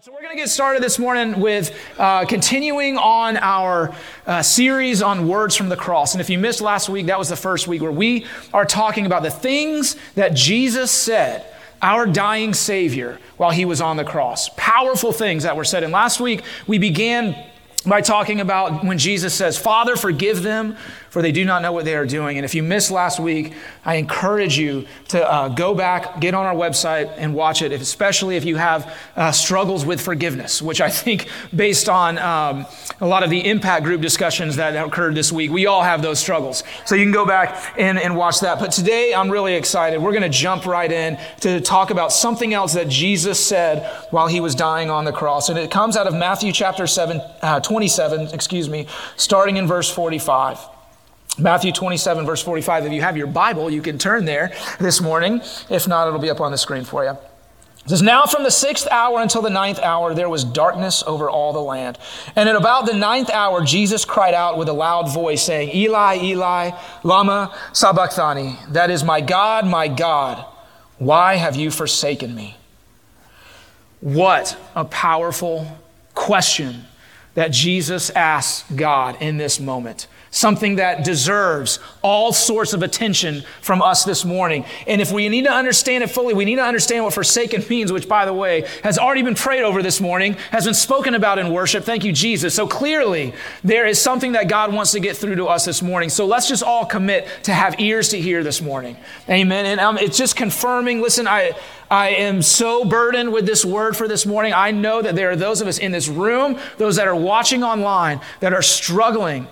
So, we're going to get started this morning with uh, continuing on our uh, series on words from the cross. And if you missed last week, that was the first week where we are talking about the things that Jesus said, our dying Savior, while he was on the cross. Powerful things that were said. And last week, we began by talking about when Jesus says, Father, forgive them, for they do not know what they are doing. And if you missed last week, I encourage you to uh, go back, get on our website, and watch it, especially if you have uh, struggles with forgiveness, which I think, based on um, a lot of the impact group discussions that occurred this week, we all have those struggles. So you can go back and, and watch that. But today, I'm really excited. We're going to jump right in to talk about something else that Jesus said while he was dying on the cross. And it comes out of Matthew chapter 7, uh, 27, excuse me, starting in verse 45. Matthew 27, verse 45. If you have your Bible, you can turn there this morning. If not, it'll be up on the screen for you. It says, Now from the sixth hour until the ninth hour, there was darkness over all the land. And at about the ninth hour, Jesus cried out with a loud voice, saying, Eli, Eli, Lama Sabachthani. That is, my God, my God, why have you forsaken me? What a powerful question that Jesus asks God in this moment something that deserves all sorts of attention from us this morning. And if we need to understand it fully, we need to understand what forsaken means, which, by the way, has already been prayed over this morning, has been spoken about in worship. Thank you, Jesus. So clearly, there is something that God wants to get through to us this morning. So let's just all commit to have ears to hear this morning. Amen. And um, it's just confirming. Listen, I. I am so burdened with this word for this morning. I know that there are those of us in this room, those that are watching online, that are struggling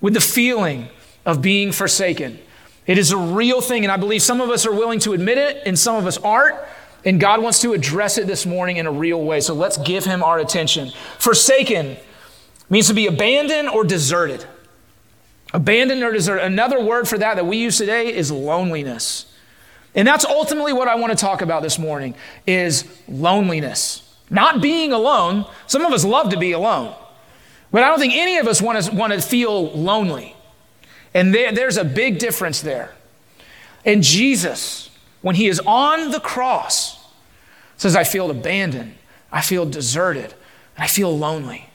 with the feeling of being forsaken. It is a real thing, and I believe some of us are willing to admit it, and some of us aren't. And God wants to address it this morning in a real way. So let's give Him our attention. Forsaken means to be abandoned or deserted. Abandoned or deserted. Another word for that that we use today is loneliness. And that's ultimately what I want to talk about this morning is loneliness. Not being alone. Some of us love to be alone. But I don't think any of us want to, want to feel lonely. And there, there's a big difference there. And Jesus, when he is on the cross, says, I feel abandoned, I feel deserted, and I feel lonely.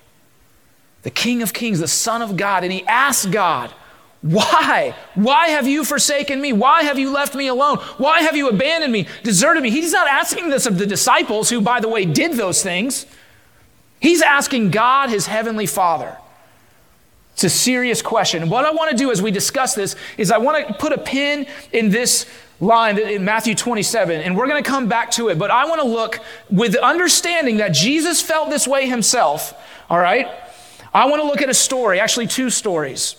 The King of Kings, the Son of God, and he asks God, why? Why have you forsaken me? Why have you left me alone? Why have you abandoned me, deserted me? He's not asking this of the disciples, who, by the way, did those things. He's asking God, his heavenly Father. It's a serious question. What I want to do as we discuss this is I want to put a pin in this line in Matthew 27, and we're going to come back to it. But I want to look with the understanding that Jesus felt this way himself, all right? I want to look at a story, actually, two stories,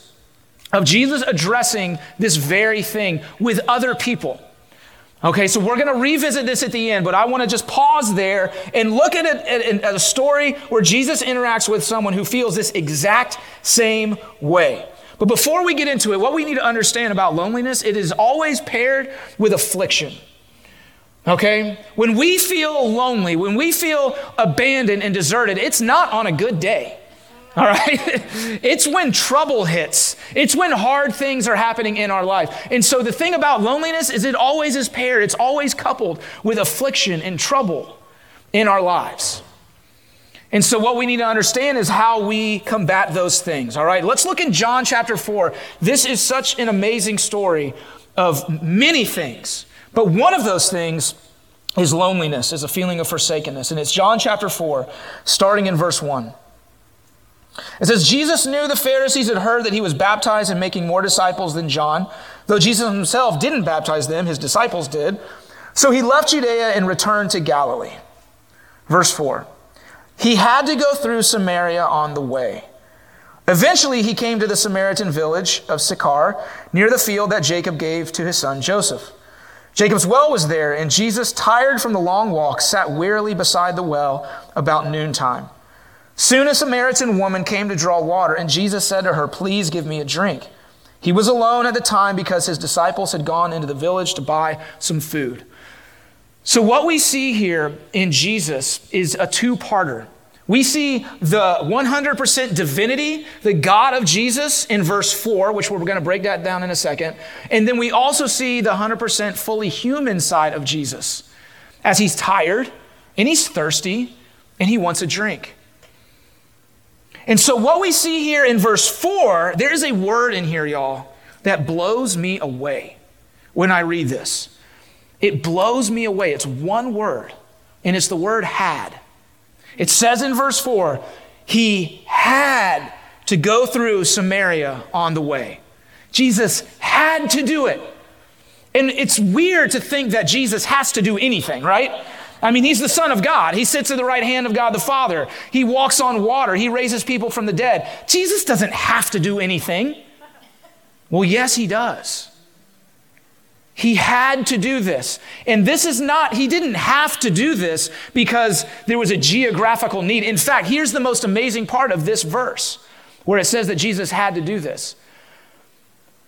of Jesus addressing this very thing with other people. Okay, so we're going to revisit this at the end, but I want to just pause there and look at, it, at a story where Jesus interacts with someone who feels this exact same way. But before we get into it, what we need to understand about loneliness, it is always paired with affliction. Okay? When we feel lonely, when we feel abandoned and deserted, it's not on a good day. All right? It's when trouble hits. It's when hard things are happening in our life. And so the thing about loneliness is it always is paired, it's always coupled with affliction and trouble in our lives. And so what we need to understand is how we combat those things. All right? Let's look in John chapter 4. This is such an amazing story of many things. But one of those things is loneliness, is a feeling of forsakenness. And it's John chapter 4, starting in verse 1. It says, Jesus knew the Pharisees had heard that he was baptized and making more disciples than John, though Jesus himself didn't baptize them, his disciples did. So he left Judea and returned to Galilee. Verse 4 He had to go through Samaria on the way. Eventually, he came to the Samaritan village of Sychar, near the field that Jacob gave to his son Joseph. Jacob's well was there, and Jesus, tired from the long walk, sat wearily beside the well about noontime. Soon a Samaritan woman came to draw water, and Jesus said to her, Please give me a drink. He was alone at the time because his disciples had gone into the village to buy some food. So, what we see here in Jesus is a two parter. We see the 100% divinity, the God of Jesus in verse 4, which we're going to break that down in a second. And then we also see the 100% fully human side of Jesus as he's tired and he's thirsty and he wants a drink. And so, what we see here in verse 4, there is a word in here, y'all, that blows me away when I read this. It blows me away. It's one word, and it's the word had. It says in verse 4, he had to go through Samaria on the way. Jesus had to do it. And it's weird to think that Jesus has to do anything, right? I mean, he's the Son of God. He sits at the right hand of God the Father. He walks on water. He raises people from the dead. Jesus doesn't have to do anything. Well, yes, he does. He had to do this. And this is not, he didn't have to do this because there was a geographical need. In fact, here's the most amazing part of this verse where it says that Jesus had to do this.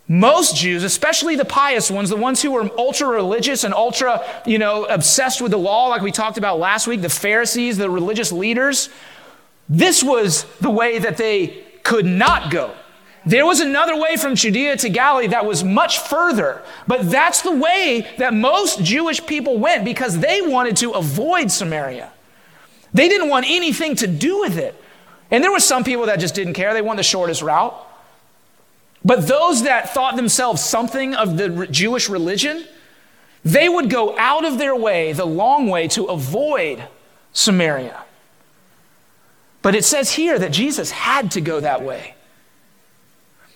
Most Jews, especially the pious ones, the ones who were ultra religious and ultra, you know, obsessed with the law, like we talked about last week, the Pharisees, the religious leaders, this was the way that they could not go. There was another way from Judea to Galilee that was much further, but that's the way that most Jewish people went because they wanted to avoid Samaria. They didn't want anything to do with it. And there were some people that just didn't care. They wanted the shortest route. But those that thought themselves something of the Jewish religion, they would go out of their way, the long way, to avoid Samaria. But it says here that Jesus had to go that way.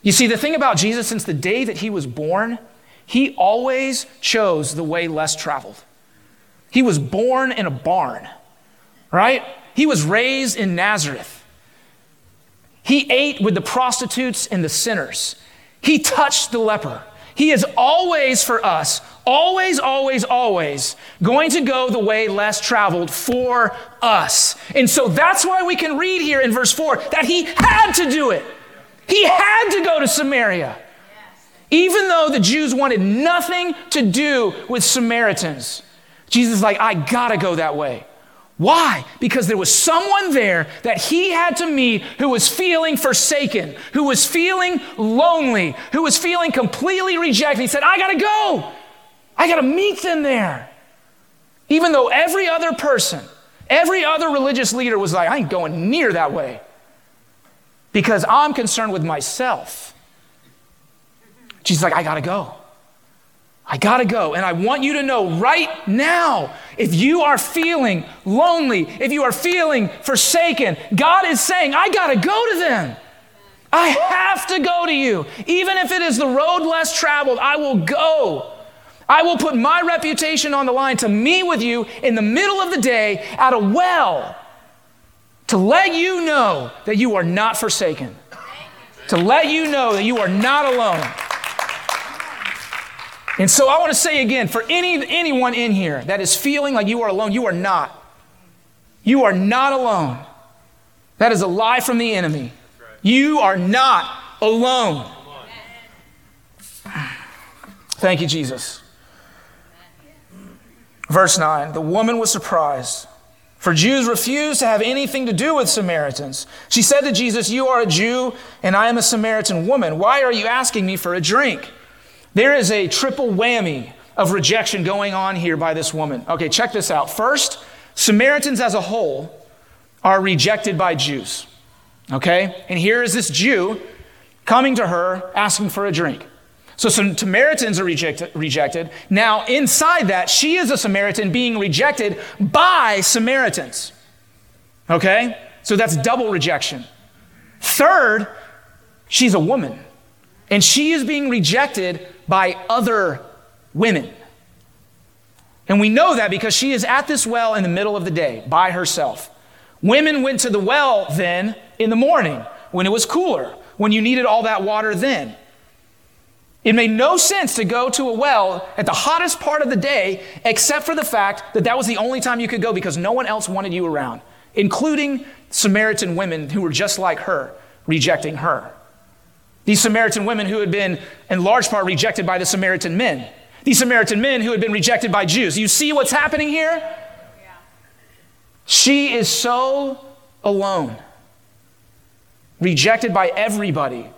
You see, the thing about Jesus, since the day that he was born, he always chose the way less traveled. He was born in a barn, right? He was raised in Nazareth. He ate with the prostitutes and the sinners. He touched the leper. He is always for us, always, always, always going to go the way less traveled for us. And so that's why we can read here in verse 4 that he had to do it. He had to go to Samaria. Even though the Jews wanted nothing to do with Samaritans, Jesus is like, I gotta go that way. Why? Because there was someone there that he had to meet who was feeling forsaken, who was feeling lonely, who was feeling completely rejected. He said, I gotta go. I gotta meet them there. Even though every other person, every other religious leader was like, I ain't going near that way because I'm concerned with myself. Jesus like, I gotta go. I gotta go. And I want you to know right now if you are feeling lonely, if you are feeling forsaken, God is saying, I gotta go to them. I have to go to you. Even if it is the road less traveled, I will go. I will put my reputation on the line to meet with you in the middle of the day at a well to let you know that you are not forsaken, to let you know that you are not alone. And so I want to say again for any, anyone in here that is feeling like you are alone, you are not. You are not alone. That is a lie from the enemy. You are not alone. Thank you, Jesus. Verse 9 The woman was surprised, for Jews refused to have anything to do with Samaritans. She said to Jesus, You are a Jew, and I am a Samaritan woman. Why are you asking me for a drink? There is a triple whammy of rejection going on here by this woman. Okay, check this out. First, Samaritans as a whole are rejected by Jews. Okay? And here is this Jew coming to her asking for a drink. So some Samaritans are rejected, rejected. Now, inside that, she is a Samaritan being rejected by Samaritans. Okay? So that's double rejection. Third, she's a woman. And she is being rejected by other women. And we know that because she is at this well in the middle of the day by herself. Women went to the well then in the morning when it was cooler, when you needed all that water then. It made no sense to go to a well at the hottest part of the day, except for the fact that that was the only time you could go because no one else wanted you around, including Samaritan women who were just like her, rejecting her. These Samaritan women who had been, in large part, rejected by the Samaritan men. These Samaritan men who had been rejected by Jews. You see what's happening here? She is so alone, rejected by everybody.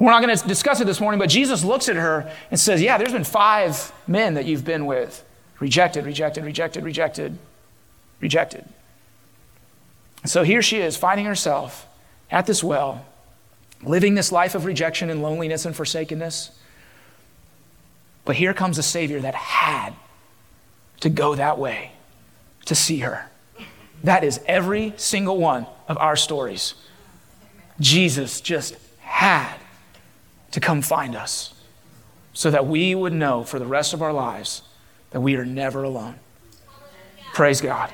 We're not going to discuss it this morning, but Jesus looks at her and says, Yeah, there's been five men that you've been with. Rejected, rejected, rejected, rejected, rejected. So here she is, finding herself at this well, living this life of rejection and loneliness and forsakenness. But here comes a Savior that had to go that way to see her. That is every single one of our stories. Jesus just had to come find us so that we would know for the rest of our lives that we are never alone. Praise God.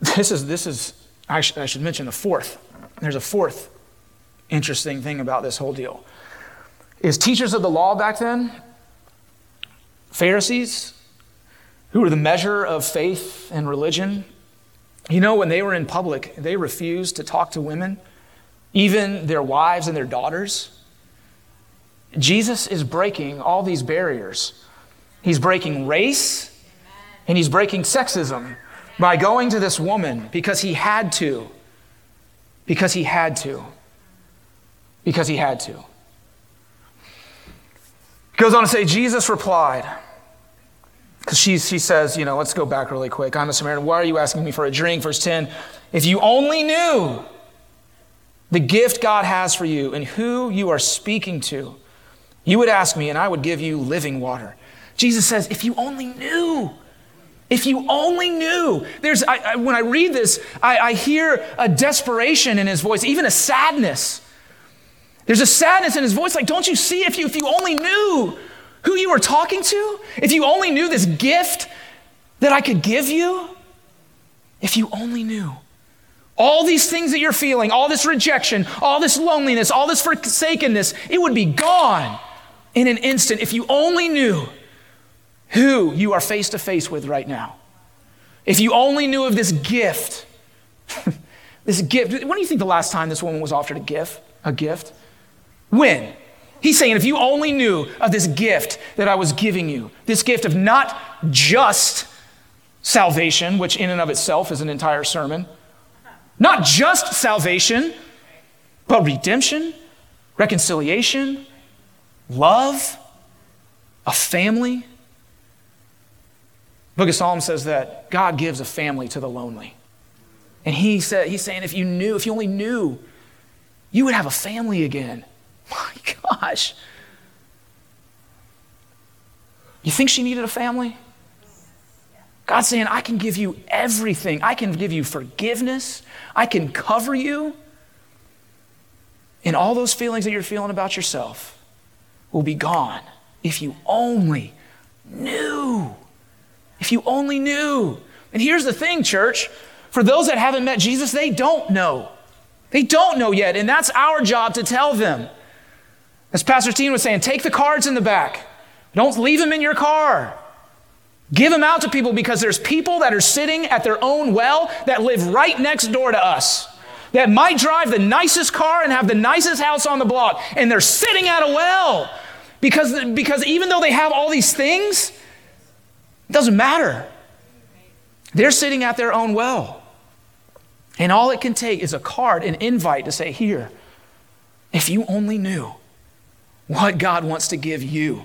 This is, this is I, sh- I should mention a fourth. There's a fourth interesting thing about this whole deal. Is teachers of the law back then, Pharisees, who were the measure of faith and religion, you know, when they were in public, they refused to talk to women, even their wives and their daughters. Jesus is breaking all these barriers. He's breaking race and he's breaking sexism by going to this woman because he had to. Because he had to. Because he had to. He goes on to say, Jesus replied, because she, she says, you know, let's go back really quick. I'm a Samaritan. Why are you asking me for a drink? Verse 10 If you only knew the gift God has for you and who you are speaking to, you would ask me, and I would give you living water. Jesus says, if you only knew. If you only knew. There's, I, I, when I read this, I, I hear a desperation in his voice, even a sadness. There's a sadness in his voice, like, don't you see? If you, if you only knew who you were talking to, if you only knew this gift that I could give you, if you only knew. All these things that you're feeling, all this rejection, all this loneliness, all this forsakenness, it would be gone in an instant if you only knew who you are face to face with right now. If you only knew of this gift, this gift. When do you think the last time this woman was offered a gift? A gift? When? He's saying, if you only knew of this gift that I was giving you, this gift of not just salvation, which in and of itself is an entire sermon, not just salvation, but redemption, reconciliation, love, a family. Book of Psalms says that God gives a family to the lonely. And he said, he's saying, if you knew, if you only knew, you would have a family again. My gosh. You think she needed a family? God's saying, I can give you everything. I can give you forgiveness. I can cover you. And all those feelings that you're feeling about yourself will be gone if you only knew. If you only knew. And here's the thing, church for those that haven't met Jesus, they don't know. They don't know yet. And that's our job to tell them. As Pastor Teen was saying, take the cards in the back. Don't leave them in your car. Give them out to people because there's people that are sitting at their own well that live right next door to us. That might drive the nicest car and have the nicest house on the block, and they're sitting at a well. Because, because even though they have all these things, it doesn't matter. They're sitting at their own well. And all it can take is a card, an invite to say, Here, if you only knew what God wants to give you.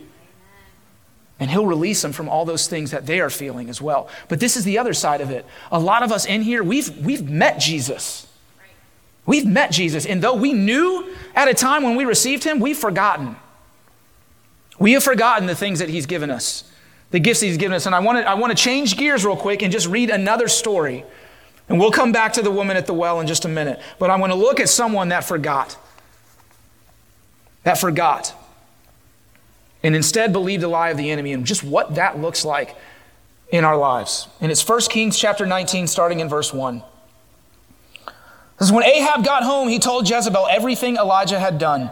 And He'll release them from all those things that they are feeling as well. But this is the other side of it. A lot of us in here, we've, we've met Jesus. We've met Jesus. And though we knew at a time when we received Him, we've forgotten. We have forgotten the things that He's given us, the gifts He's given us. And I want to, I want to change gears real quick and just read another story. And we'll come back to the woman at the well in just a minute. But I want to look at someone that forgot. That forgot. And instead believed the lie of the enemy and just what that looks like in our lives. And it's 1 Kings chapter 19, starting in verse 1. This is when Ahab got home, he told Jezebel everything Elijah had done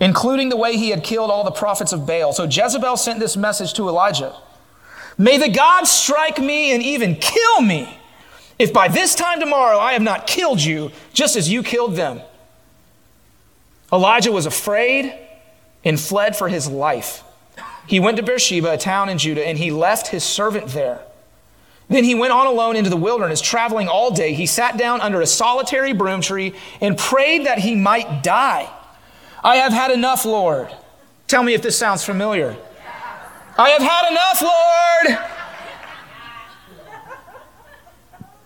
including the way he had killed all the prophets of Baal. So Jezebel sent this message to Elijah May the gods strike me and even kill me if by this time tomorrow I have not killed you just as you killed them. Elijah was afraid and fled for his life. He went to Beersheba, a town in Judah, and he left his servant there. Then he went on alone into the wilderness, traveling all day. He sat down under a solitary broom tree and prayed that he might die. I have had enough, Lord. Tell me if this sounds familiar. I have had enough, Lord.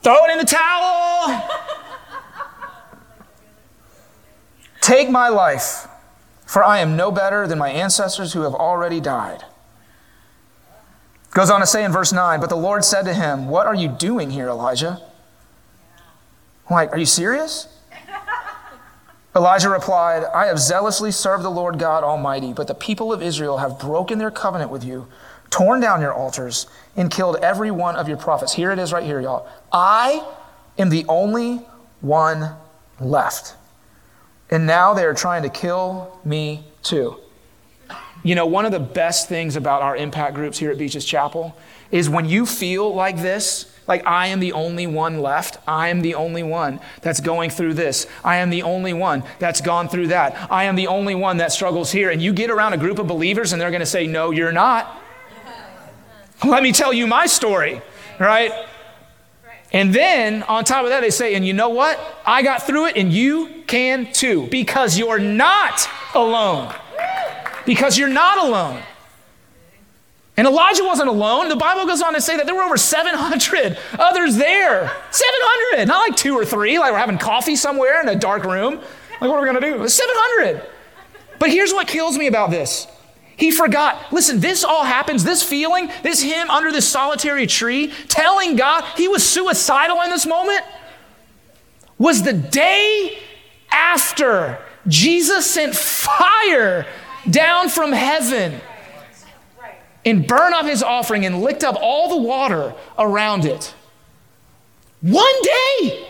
Throw it in the towel. Take my life, for I am no better than my ancestors who have already died. Goes on to say in verse 9, But the Lord said to him, What are you doing here, Elijah? I'm like, Are you serious? Elijah replied, I have zealously served the Lord God Almighty, but the people of Israel have broken their covenant with you, torn down your altars, and killed every one of your prophets. Here it is right here, y'all. I am the only one left. And now they are trying to kill me too. You know, one of the best things about our impact groups here at Beaches Chapel is when you feel like this, like I am the only one left. I am the only one that's going through this. I am the only one that's gone through that. I am the only one that struggles here. And you get around a group of believers and they're going to say, No, you're not. Let me tell you my story, right? And then on top of that, they say, and you know what? I got through it and you can too, because you're not alone. Because you're not alone. And Elijah wasn't alone. The Bible goes on to say that there were over 700 others there. 700, not like two or three, like we're having coffee somewhere in a dark room. Like, what are we going to do? 700. But here's what kills me about this he forgot. Listen, this all happens, this feeling, this him under this solitary tree, telling God he was suicidal in this moment, was the day after Jesus sent fire down from heaven and burn up his offering and licked up all the water around it. One day.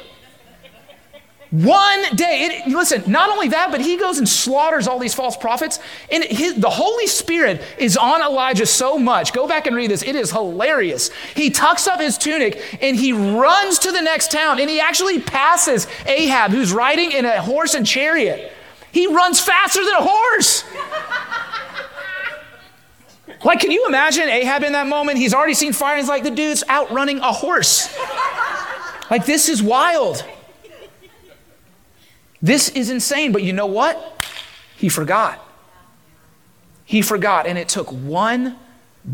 One day. It, listen, not only that, but he goes and slaughters all these false prophets. And his, the Holy Spirit is on Elijah so much. Go back and read this. It is hilarious. He tucks up his tunic and he runs to the next town. And he actually passes Ahab, who's riding in a horse and chariot. He runs faster than a horse. Like, can you imagine Ahab in that moment? He's already seen fire. He's like, the dude's outrunning a horse. Like, this is wild. This is insane, but you know what? He forgot. He forgot, and it took one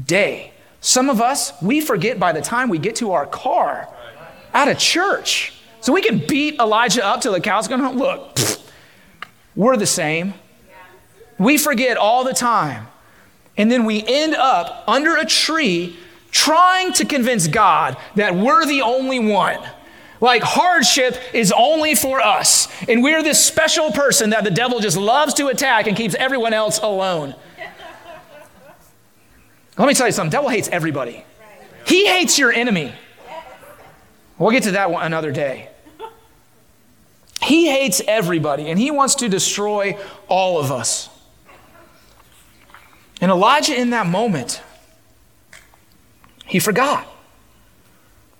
day. Some of us, we forget by the time we get to our car out of church. So we can beat Elijah up till the cows come home. Look, pfft, we're the same. We forget all the time. And then we end up under a tree trying to convince God that we're the only one. Like hardship is only for us. And we're this special person that the devil just loves to attack and keeps everyone else alone. Let me tell you something devil hates everybody. He hates your enemy. We'll get to that one another day. He hates everybody and he wants to destroy all of us. And Elijah, in that moment, he forgot.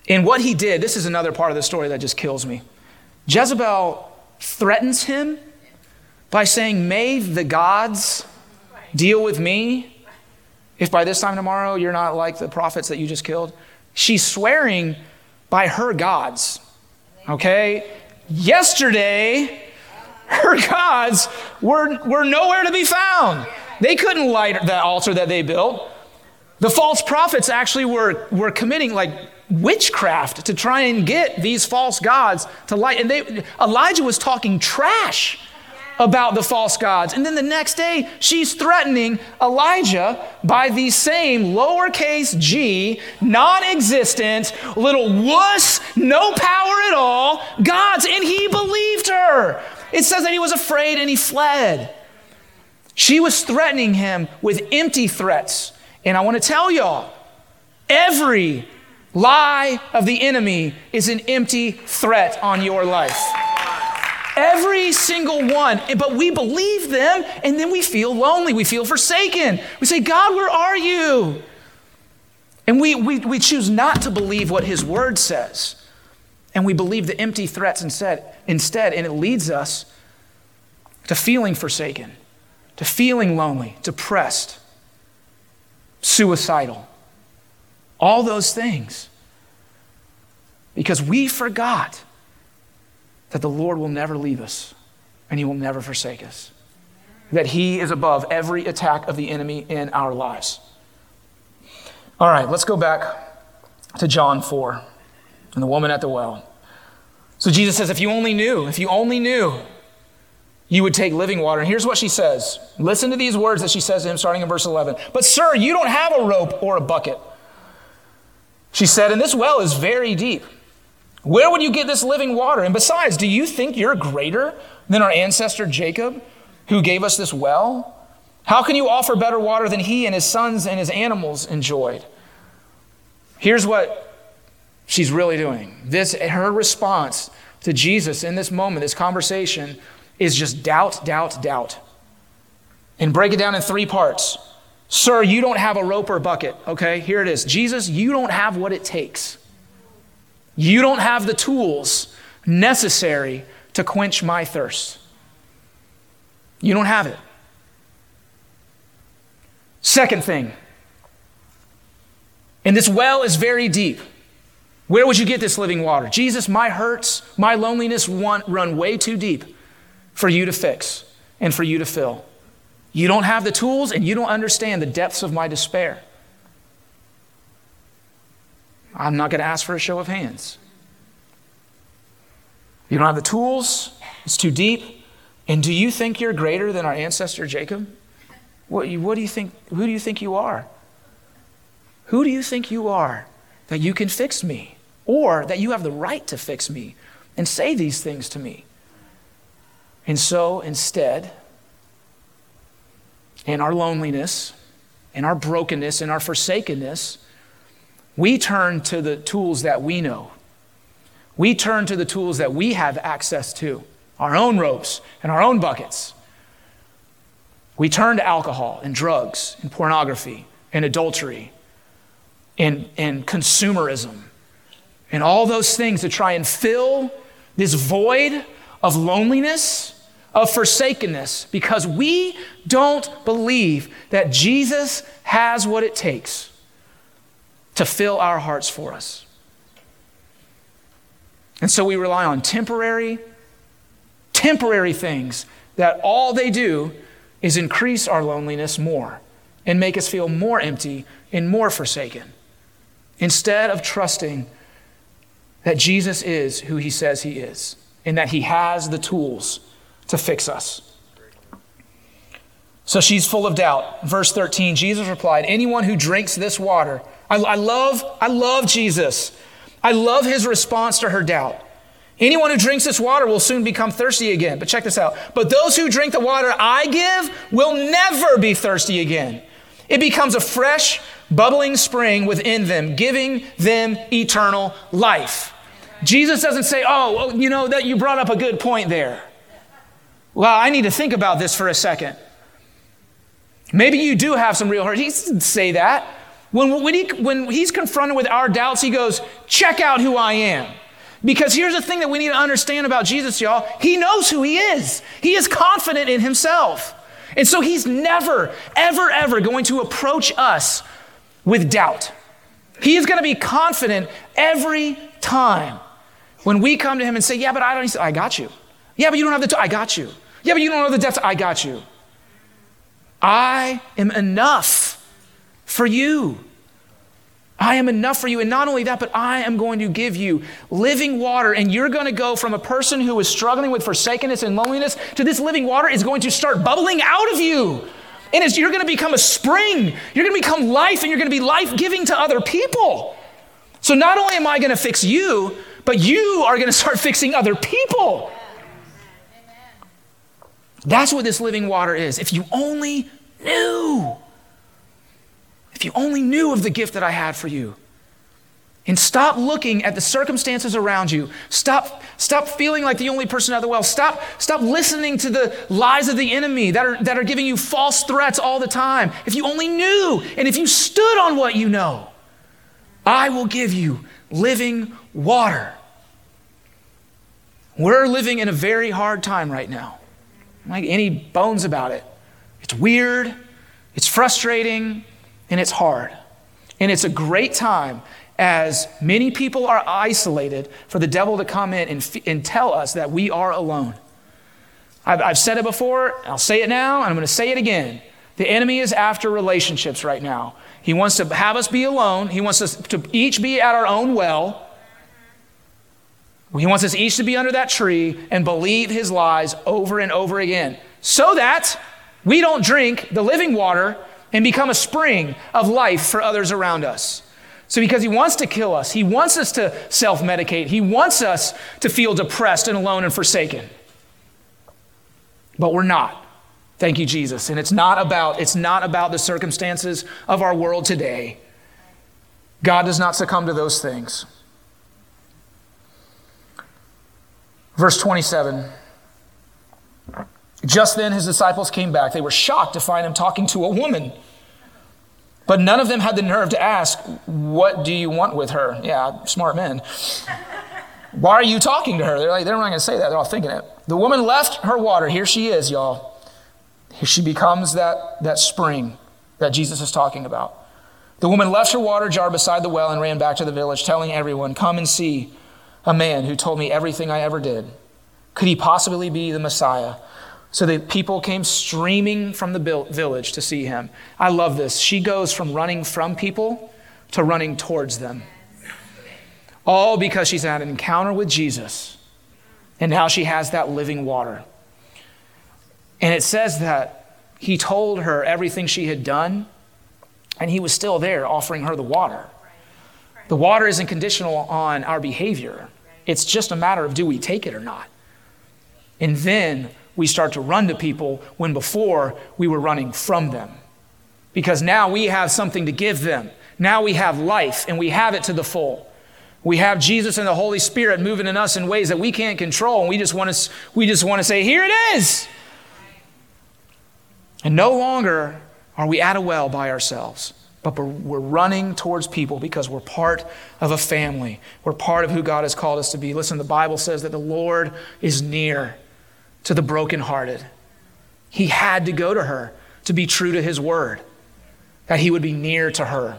And what he did, this is another part of the story that just kills me. Jezebel threatens him by saying, May the gods deal with me if by this time tomorrow you're not like the prophets that you just killed. She's swearing by her gods. Okay? Yesterday, her gods were, were nowhere to be found. They couldn't light that altar that they built. The false prophets actually were, were committing like witchcraft to try and get these false gods to light. And they, Elijah was talking trash about the false gods. And then the next day, she's threatening Elijah by the same lowercase g, non existent, little wuss, no power at all gods. And he believed her. It says that he was afraid and he fled. She was threatening him with empty threats. And I want to tell y'all every lie of the enemy is an empty threat on your life. Every single one. But we believe them and then we feel lonely. We feel forsaken. We say, God, where are you? And we, we, we choose not to believe what his word says. And we believe the empty threats instead, instead, and it leads us to feeling forsaken to feeling lonely, depressed, suicidal. All those things. Because we forgot that the Lord will never leave us and He will never forsake us. That He is above every attack of the enemy in our lives. All right, let's go back to John 4 and the woman at the well. So Jesus says, if you only knew, if you only knew, you would take living water. And here's what she says. Listen to these words that she says to him starting in verse 11. But, sir, you don't have a rope or a bucket. She said, And this well is very deep. Where would you get this living water? And besides, do you think you're greater than our ancestor Jacob, who gave us this well? How can you offer better water than he and his sons and his animals enjoyed? Here's what she's really doing. This her response to Jesus in this moment, this conversation, is just doubt, doubt, doubt. And break it down in three parts. Sir, you don't have a rope or bucket. Okay, here it is. Jesus, you don't have what it takes. You don't have the tools necessary to quench my thirst. You don't have it. Second thing, and this well is very deep. Where would you get this living water? Jesus, my hurts, my loneliness run way too deep for you to fix and for you to fill. You don't have the tools and you don't understand the depths of my despair. I'm not going to ask for a show of hands. You don't have the tools, it's too deep. And do you think you're greater than our ancestor Jacob? What, what do you think? Who do you think you are? Who do you think you are that you can fix me or that you have the right to fix me and say these things to me? And so instead, in our loneliness, in our brokenness, in our forsakenness, we turn to the tools that we know. We turn to the tools that we have access to, our own ropes and our own buckets. We turn to alcohol and drugs and pornography and adultery and, and consumerism and all those things to try and fill this void of loneliness of forsakenness because we don't believe that Jesus has what it takes to fill our hearts for us. And so we rely on temporary, temporary things that all they do is increase our loneliness more and make us feel more empty and more forsaken instead of trusting that Jesus is who he says he is and that he has the tools to fix us. So she's full of doubt. Verse 13, Jesus replied, Anyone who drinks this water, I, I, love, I love Jesus. I love his response to her doubt. Anyone who drinks this water will soon become thirsty again. But check this out. But those who drink the water I give will never be thirsty again. It becomes a fresh, bubbling spring within them, giving them eternal life. Jesus doesn't say, Oh, you know, that you brought up a good point there. Well, I need to think about this for a second. Maybe you do have some real hurt. He didn't say that. When, when, he, when he's confronted with our doubts, he goes, Check out who I am. Because here's the thing that we need to understand about Jesus, y'all. He knows who he is, he is confident in himself. And so he's never, ever, ever going to approach us with doubt. He is going to be confident every time when we come to him and say, Yeah, but I don't, I got you. Yeah, but you don't have the, t- I got you. Yeah, but you don't know the depths. I got you. I am enough for you. I am enough for you. And not only that, but I am going to give you living water. And you're going to go from a person who is struggling with forsakenness and loneliness to this living water is going to start bubbling out of you. And you're going to become a spring. You're going to become life, and you're going to be life giving to other people. So not only am I going to fix you, but you are going to start fixing other people. That's what this living water is. If you only knew, if you only knew of the gift that I had for you. And stop looking at the circumstances around you. Stop, stop feeling like the only person at the well. Stop, stop listening to the lies of the enemy that are, that are giving you false threats all the time. If you only knew, and if you stood on what you know, I will give you living water. We're living in a very hard time right now like any bones about it. It's weird, it's frustrating, and it's hard. And it's a great time as many people are isolated for the devil to come in and, and tell us that we are alone. I've, I've said it before, I'll say it now, and I'm going to say it again. The enemy is after relationships right now. He wants to have us be alone. He wants us to each be at our own well. He wants us each to be under that tree and believe his lies over and over again so that we don't drink the living water and become a spring of life for others around us. So, because he wants to kill us, he wants us to self medicate, he wants us to feel depressed and alone and forsaken. But we're not. Thank you, Jesus. And it's not about, it's not about the circumstances of our world today. God does not succumb to those things. Verse 27. Just then his disciples came back. They were shocked to find him talking to a woman. But none of them had the nerve to ask, What do you want with her? Yeah, smart men. Why are you talking to her? They're like, they're not going to say that. They're all thinking it. The woman left her water. Here she is, y'all. Here she becomes that, that spring that Jesus is talking about. The woman left her water jar beside the well and ran back to the village, telling everyone, Come and see a man who told me everything I ever did. Could he possibly be the Messiah? So the people came streaming from the village to see him. I love this. She goes from running from people to running towards them. All because she's had an encounter with Jesus. And now she has that living water. And it says that he told her everything she had done, and he was still there offering her the water. The water isn't conditional on our behavior, it's just a matter of do we take it or not. And then we start to run to people when before we were running from them. Because now we have something to give them. Now we have life and we have it to the full. We have Jesus and the Holy Spirit moving in us in ways that we can't control, and we just want to, we just want to say, Here it is. And no longer are we at a well by ourselves, but we're running towards people because we're part of a family. We're part of who God has called us to be. Listen, the Bible says that the Lord is near to the brokenhearted. He had to go to her to be true to his word, that he would be near to her.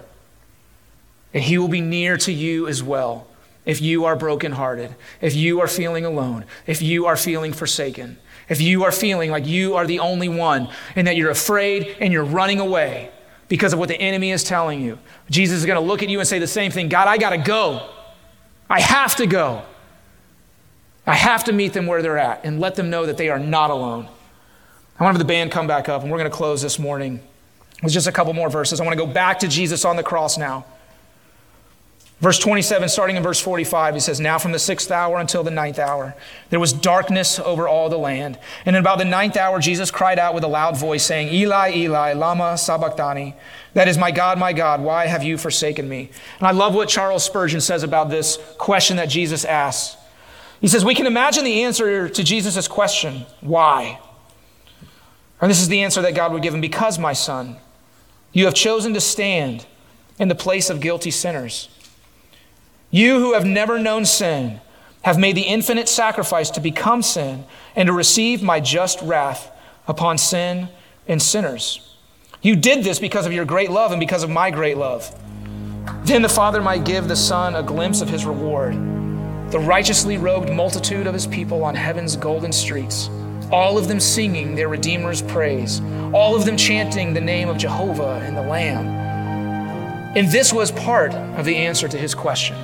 And he will be near to you as well if you are brokenhearted, if you are feeling alone, if you are feeling forsaken, if you are feeling like you are the only one and that you're afraid and you're running away because of what the enemy is telling you. Jesus is going to look at you and say the same thing God, I got to go. I have to go. I have to meet them where they're at and let them know that they are not alone. I want to have the band come back up, and we're going to close this morning with just a couple more verses. I want to go back to Jesus on the cross now. Verse 27, starting in verse 45, he says, Now from the sixth hour until the ninth hour, there was darkness over all the land. And in about the ninth hour, Jesus cried out with a loud voice, saying, Eli, Eli, Lama Sabachthani. That is, my God, my God, why have you forsaken me? And I love what Charles Spurgeon says about this question that Jesus asks. He says, We can imagine the answer to Jesus' question, why? And this is the answer that God would give him because, my son, you have chosen to stand in the place of guilty sinners. You who have never known sin have made the infinite sacrifice to become sin and to receive my just wrath upon sin and sinners. You did this because of your great love and because of my great love. Then the Father might give the Son a glimpse of his reward the righteously robed multitude of his people on heaven's golden streets, all of them singing their Redeemer's praise, all of them chanting the name of Jehovah and the Lamb. And this was part of the answer to his question.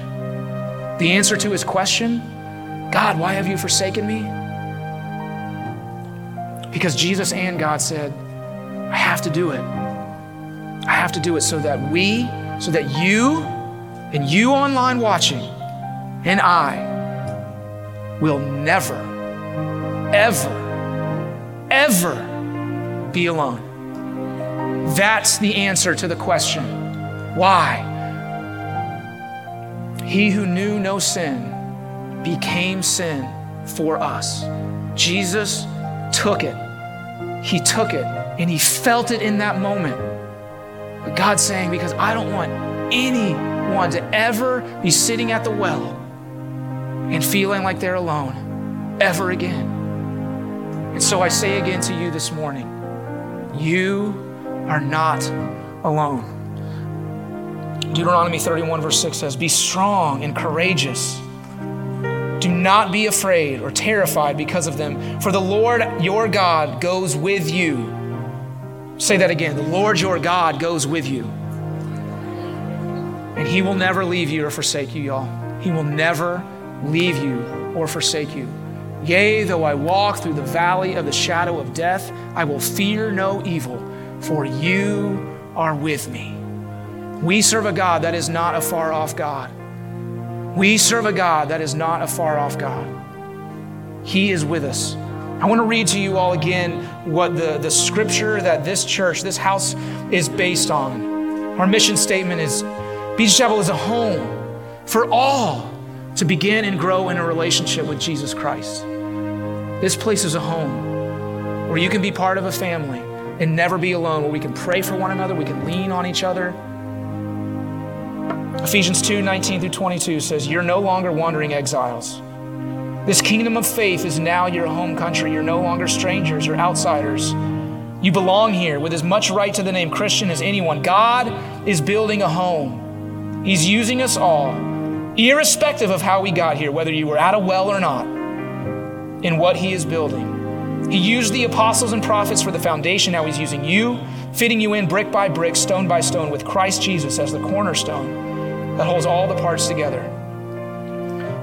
The answer to his question God, why have you forsaken me? Because Jesus and God said, I have to do it. I have to do it so that we, so that you, and you online watching, and I will never, ever, ever be alone. That's the answer to the question why? He who knew no sin became sin for us. Jesus took it. He took it and he felt it in that moment. But God's saying, because I don't want anyone to ever be sitting at the well and feeling like they're alone ever again. And so I say again to you this morning you are not alone. Deuteronomy 31, verse 6 says, Be strong and courageous. Do not be afraid or terrified because of them, for the Lord your God goes with you. Say that again. The Lord your God goes with you. And He will never leave you or forsake you, y'all. He will never leave you or forsake you. Yea, though I walk through the valley of the shadow of death, I will fear no evil, for you are with me. We serve a God that is not a far off God. We serve a God that is not a far off God. He is with us. I want to read to you all again what the, the scripture that this church, this house, is based on. Our mission statement is Beaches Chapel is a home for all to begin and grow in a relationship with Jesus Christ. This place is a home where you can be part of a family and never be alone, where we can pray for one another, we can lean on each other. Ephesians 2 19 through 22 says, You're no longer wandering exiles. This kingdom of faith is now your home country. You're no longer strangers or outsiders. You belong here with as much right to the name Christian as anyone. God is building a home. He's using us all, irrespective of how we got here, whether you were at a well or not in what he is building. He used the apostles and prophets for the foundation. Now he's using you, fitting you in brick by brick, stone by stone, with Christ Jesus as the cornerstone that holds all the parts together.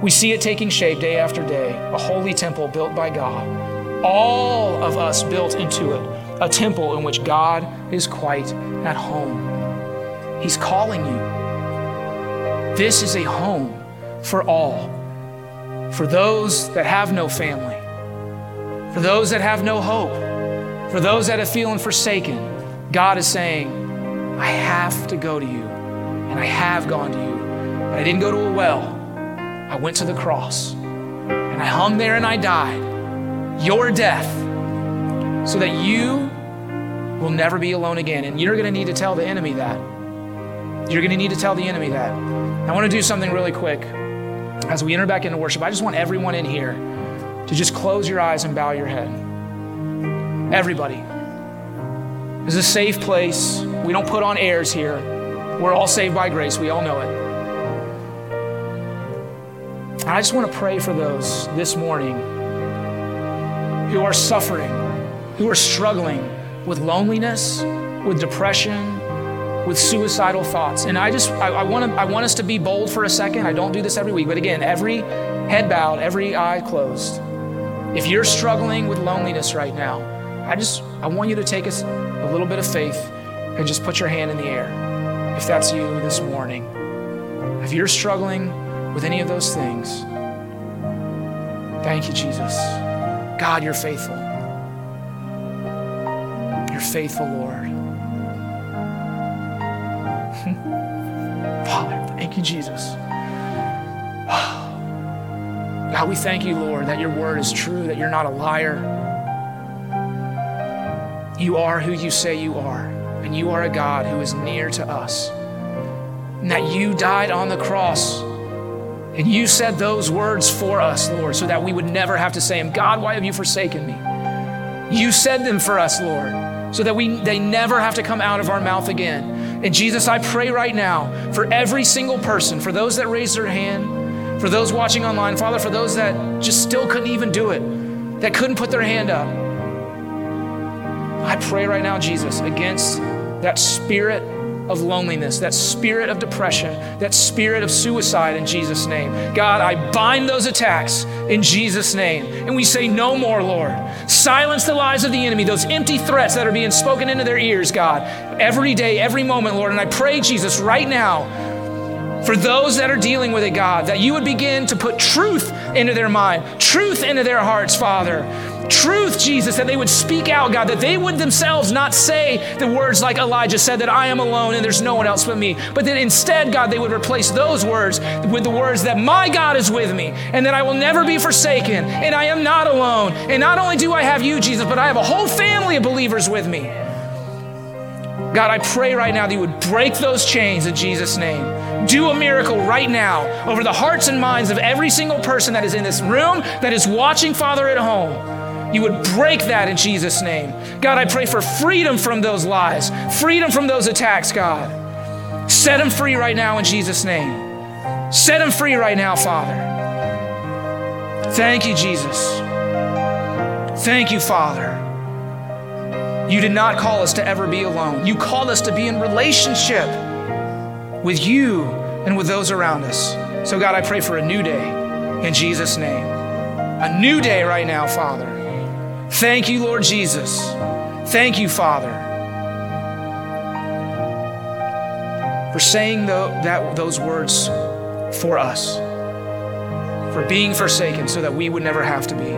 We see it taking shape day after day, a holy temple built by God. All of us built into it, a temple in which God is quite at home. He's calling you. This is a home for all for those that have no family, for those that have no hope, for those that are feeling forsaken, God is saying, I have to go to you, and I have gone to you. But I didn't go to a well, I went to the cross, and I hung there and I died. Your death, so that you will never be alone again. And you're going to need to tell the enemy that. You're going to need to tell the enemy that. I want to do something really quick as we enter back into worship, I just want everyone in here to just close your eyes and bow your head. Everybody. This is a safe place. We don't put on airs here. We're all saved by grace. We all know it. And I just want to pray for those this morning who are suffering, who are struggling with loneliness, with depression, with suicidal thoughts. And I just, I, I, want I want us to be bold for a second. I don't do this every week, but again, every head bowed, every eye closed. If you're struggling with loneliness right now, I just, I want you to take a, a little bit of faith and just put your hand in the air. If that's you this morning, if you're struggling with any of those things, thank you, Jesus. God, you're faithful. You're faithful, Lord. Father, thank you, Jesus. God, we thank you, Lord, that your word is true, that you're not a liar. You are who you say you are, and you are a God who is near to us. And that you died on the cross, and you said those words for us, Lord, so that we would never have to say them. God, why have you forsaken me? You said them for us, Lord, so that we, they never have to come out of our mouth again. And Jesus, I pray right now for every single person, for those that raised their hand, for those watching online, Father, for those that just still couldn't even do it, that couldn't put their hand up. I pray right now, Jesus, against that spirit of loneliness, that spirit of depression, that spirit of suicide in Jesus' name. God, I bind those attacks in Jesus' name. And we say, No more, Lord. Silence the lies of the enemy, those empty threats that are being spoken into their ears, God, every day, every moment, Lord. And I pray, Jesus, right now, for those that are dealing with it, God, that you would begin to put truth into their mind, truth into their hearts, Father truth, Jesus, that they would speak out, God, that they would themselves not say the words like Elijah said, that I am alone and there's no one else but me, but that instead, God, they would replace those words with the words that my God is with me and that I will never be forsaken and I am not alone. And not only do I have you, Jesus, but I have a whole family of believers with me. God, I pray right now that you would break those chains in Jesus' name. Do a miracle right now over the hearts and minds of every single person that is in this room, that is watching, Father, at home you would break that in Jesus' name. God, I pray for freedom from those lies, freedom from those attacks, God. Set them free right now in Jesus' name. Set them free right now, Father. Thank you, Jesus. Thank you, Father. You did not call us to ever be alone. You called us to be in relationship with you and with those around us. So, God, I pray for a new day in Jesus' name. A new day right now, Father. Thank you, Lord Jesus. Thank you, Father, for saying the, that, those words for us, for being forsaken so that we would never have to be.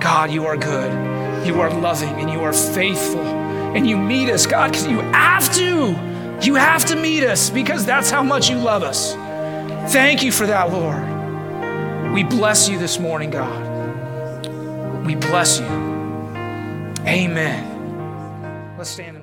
God, you are good, you are loving, and you are faithful, and you meet us, God, because you have to. You have to meet us because that's how much you love us. Thank you for that, Lord. We bless you this morning, God. We bless you. Amen. Let's stand.